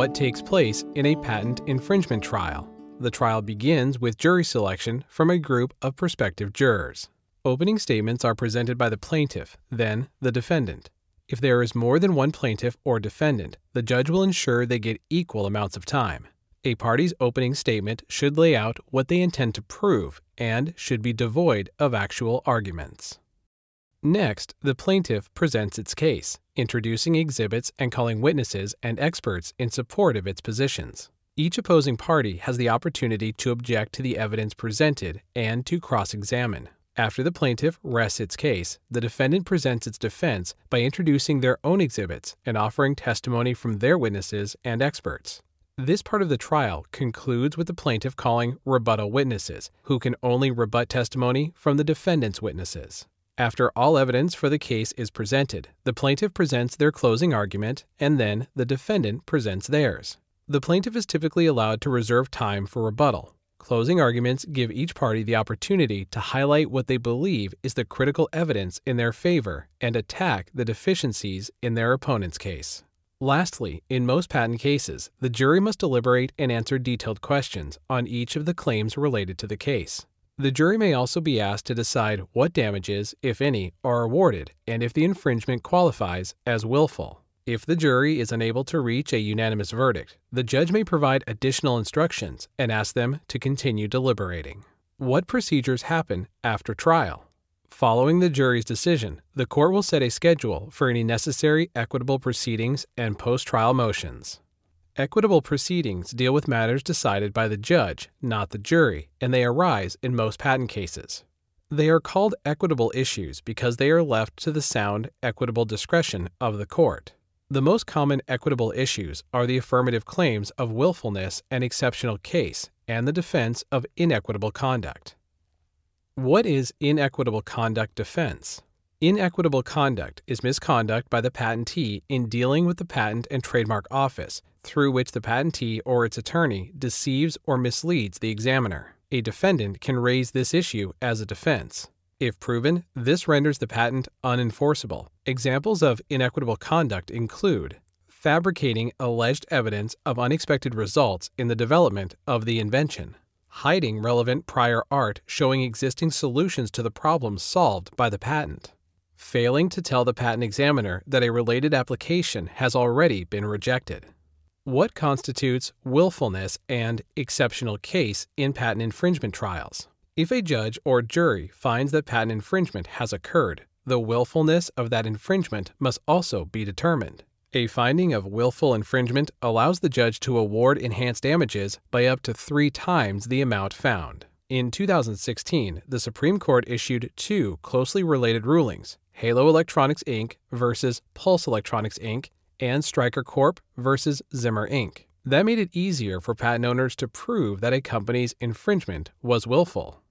what takes place in a patent infringement trial. The trial begins with jury selection from a group of prospective jurors. Opening statements are presented by the plaintiff, then the defendant. If there is more than one plaintiff or defendant, the judge will ensure they get equal amounts of time. A party's opening statement should lay out what they intend to prove and should be devoid of actual arguments. Next, the plaintiff presents its case, introducing exhibits and calling witnesses and experts in support of its positions. Each opposing party has the opportunity to object to the evidence presented and to cross examine. After the plaintiff rests its case, the defendant presents its defense by introducing their own exhibits and offering testimony from their witnesses and experts. This part of the trial concludes with the plaintiff calling rebuttal witnesses, who can only rebut testimony from the defendant's witnesses. After all evidence for the case is presented, the plaintiff presents their closing argument and then the defendant presents theirs. The plaintiff is typically allowed to reserve time for rebuttal. Closing arguments give each party the opportunity to highlight what they believe is the critical evidence in their favor and attack the deficiencies in their opponent's case. Lastly, in most patent cases, the jury must deliberate and answer detailed questions on each of the claims related to the case. The jury may also be asked to decide what damages, if any, are awarded and if the infringement qualifies as willful. If the jury is unable to reach a unanimous verdict, the judge may provide additional instructions and ask them to continue deliberating. What procedures happen after trial? Following the jury's decision, the court will set a schedule for any necessary equitable proceedings and post trial motions. Equitable proceedings deal with matters decided by the judge, not the jury, and they arise in most patent cases. They are called equitable issues because they are left to the sound, equitable discretion of the court. The most common equitable issues are the affirmative claims of willfulness and exceptional case, and the defense of inequitable conduct. What is inequitable conduct defense? Inequitable conduct is misconduct by the patentee in dealing with the Patent and Trademark Office through which the patentee or its attorney deceives or misleads the examiner. A defendant can raise this issue as a defense. If proven, this renders the patent unenforceable. Examples of inequitable conduct include fabricating alleged evidence of unexpected results in the development of the invention, hiding relevant prior art showing existing solutions to the problems solved by the patent, failing to tell the patent examiner that a related application has already been rejected. What constitutes willfulness and exceptional case in patent infringement trials? If a judge or jury finds that patent infringement has occurred, the willfulness of that infringement must also be determined. A finding of willful infringement allows the judge to award enhanced damages by up to three times the amount found. In 2016, the Supreme Court issued two closely related rulings Halo Electronics Inc. versus Pulse Electronics Inc. and Stryker Corp. versus Zimmer Inc. That made it easier for patent owners to prove that a company's infringement was willful.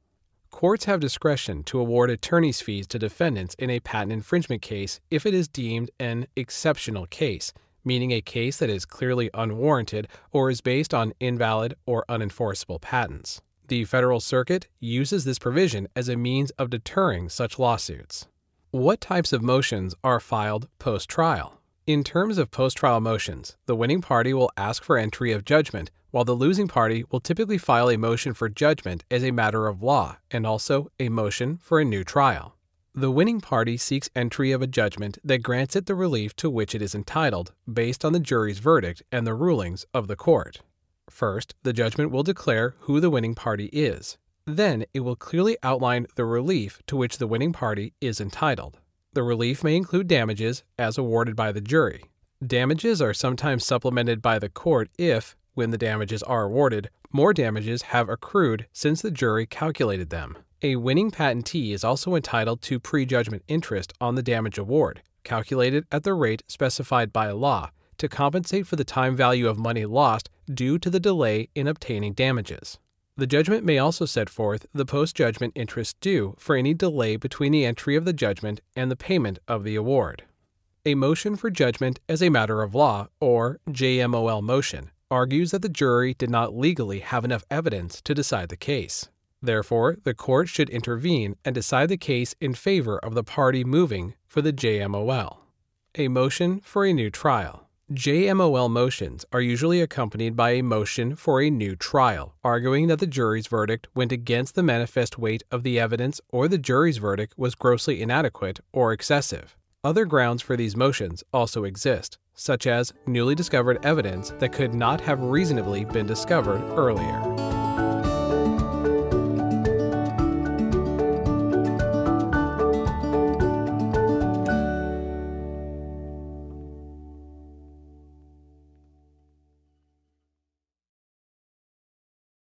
Courts have discretion to award attorney's fees to defendants in a patent infringement case if it is deemed an exceptional case, meaning a case that is clearly unwarranted or is based on invalid or unenforceable patents. The Federal Circuit uses this provision as a means of deterring such lawsuits. What types of motions are filed post trial? In terms of post trial motions, the winning party will ask for entry of judgment while the losing party will typically file a motion for judgment as a matter of law and also a motion for a new trial. The winning party seeks entry of a judgment that grants it the relief to which it is entitled based on the jury's verdict and the rulings of the court. First, the judgment will declare who the winning party is. Then, it will clearly outline the relief to which the winning party is entitled. The relief may include damages as awarded by the jury. Damages are sometimes supplemented by the court if, when the damages are awarded, more damages have accrued since the jury calculated them. A winning patentee is also entitled to prejudgment interest on the damage award, calculated at the rate specified by law, to compensate for the time value of money lost due to the delay in obtaining damages. The judgment may also set forth the post judgment interest due for any delay between the entry of the judgment and the payment of the award. A motion for judgment as a matter of law, or JMOL motion, argues that the jury did not legally have enough evidence to decide the case. Therefore, the court should intervene and decide the case in favor of the party moving for the JMOL. A motion for a new trial. JMOL motions are usually accompanied by a motion for a new trial, arguing that the jury's verdict went against the manifest weight of the evidence or the jury's verdict was grossly inadequate or excessive. Other grounds for these motions also exist, such as newly discovered evidence that could not have reasonably been discovered earlier.